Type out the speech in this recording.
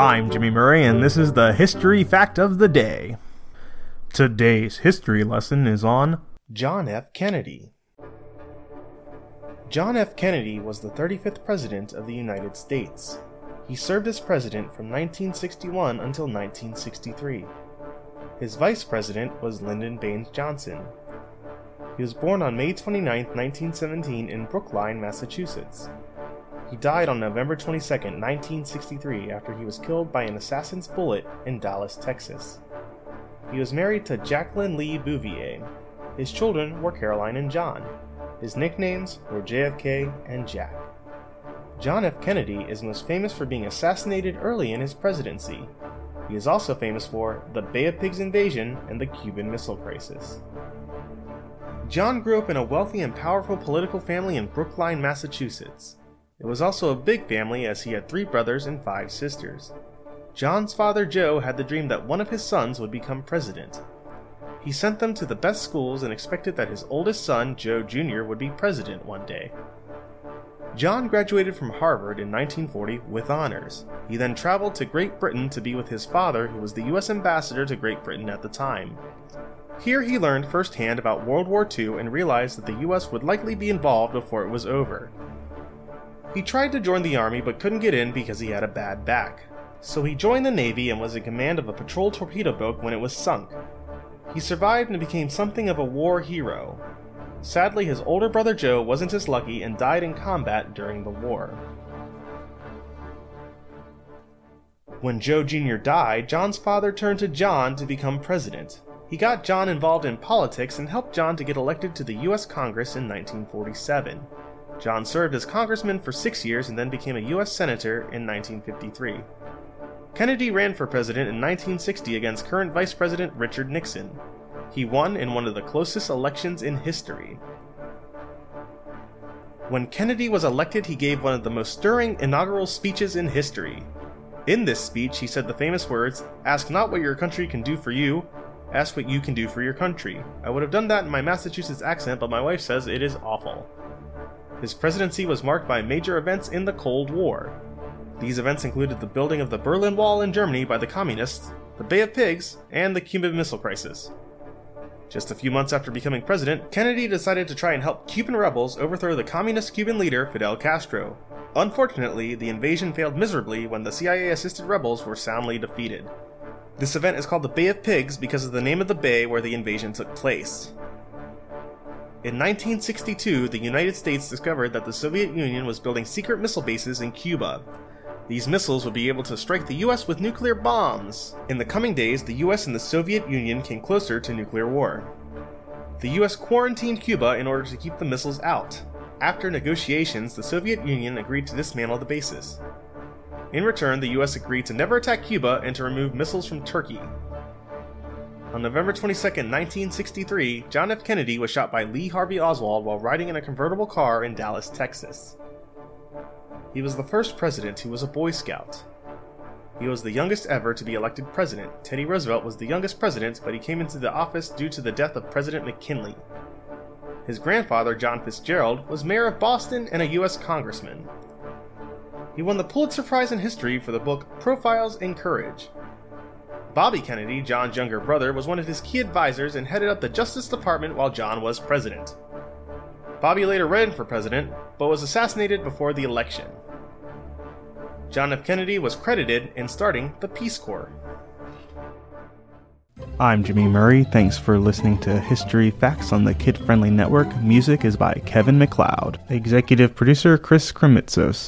I'm Jimmy Murray, and this is the History Fact of the Day. Today's history lesson is on John F. Kennedy. John F. Kennedy was the 35th President of the United States. He served as President from 1961 until 1963. His Vice President was Lyndon Baines Johnson. He was born on May 29, 1917, in Brookline, Massachusetts. He died on November 22, 1963, after he was killed by an assassin's bullet in Dallas, Texas. He was married to Jacqueline Lee Bouvier. His children were Caroline and John. His nicknames were JFK and Jack. John F. Kennedy is most famous for being assassinated early in his presidency. He is also famous for the Bay of Pigs invasion and the Cuban Missile Crisis. John grew up in a wealthy and powerful political family in Brookline, Massachusetts. It was also a big family as he had three brothers and five sisters. John's father Joe had the dream that one of his sons would become president. He sent them to the best schools and expected that his oldest son, Joe Jr., would be president one day. John graduated from Harvard in 1940 with honors. He then traveled to Great Britain to be with his father, who was the U.S. ambassador to Great Britain at the time. Here he learned firsthand about World War II and realized that the U.S. would likely be involved before it was over. He tried to join the Army but couldn't get in because he had a bad back. So he joined the Navy and was in command of a patrol torpedo boat when it was sunk. He survived and became something of a war hero. Sadly, his older brother Joe wasn't as lucky and died in combat during the war. When Joe Jr. died, John's father turned to John to become president. He got John involved in politics and helped John to get elected to the U.S. Congress in 1947. John served as congressman for six years and then became a U.S. Senator in 1953. Kennedy ran for president in 1960 against current Vice President Richard Nixon. He won in one of the closest elections in history. When Kennedy was elected, he gave one of the most stirring inaugural speeches in history. In this speech, he said the famous words Ask not what your country can do for you, ask what you can do for your country. I would have done that in my Massachusetts accent, but my wife says it is awful. His presidency was marked by major events in the Cold War. These events included the building of the Berlin Wall in Germany by the Communists, the Bay of Pigs, and the Cuban Missile Crisis. Just a few months after becoming president, Kennedy decided to try and help Cuban rebels overthrow the communist Cuban leader Fidel Castro. Unfortunately, the invasion failed miserably when the CIA assisted rebels were soundly defeated. This event is called the Bay of Pigs because of the name of the bay where the invasion took place. In 1962, the United States discovered that the Soviet Union was building secret missile bases in Cuba. These missiles would be able to strike the US with nuclear bombs. In the coming days, the US and the Soviet Union came closer to nuclear war. The US quarantined Cuba in order to keep the missiles out. After negotiations, the Soviet Union agreed to dismantle the bases. In return, the US agreed to never attack Cuba and to remove missiles from Turkey. On November 22, 1963, John F. Kennedy was shot by Lee Harvey Oswald while riding in a convertible car in Dallas, Texas. He was the first president who was a Boy Scout. He was the youngest ever to be elected president. Teddy Roosevelt was the youngest president, but he came into the office due to the death of President McKinley. His grandfather, John Fitzgerald, was mayor of Boston and a U.S. congressman. He won the Pulitzer Prize in History for the book Profiles in Courage. Bobby Kennedy, John's younger brother, was one of his key advisors and headed up the Justice Department while John was president. Bobby later ran for president, but was assassinated before the election. John F. Kennedy was credited in starting the Peace Corps. I'm Jimmy Murray. Thanks for listening to History Facts on the Kid Friendly Network. Music is by Kevin MacLeod. Executive producer Chris Krimitsos.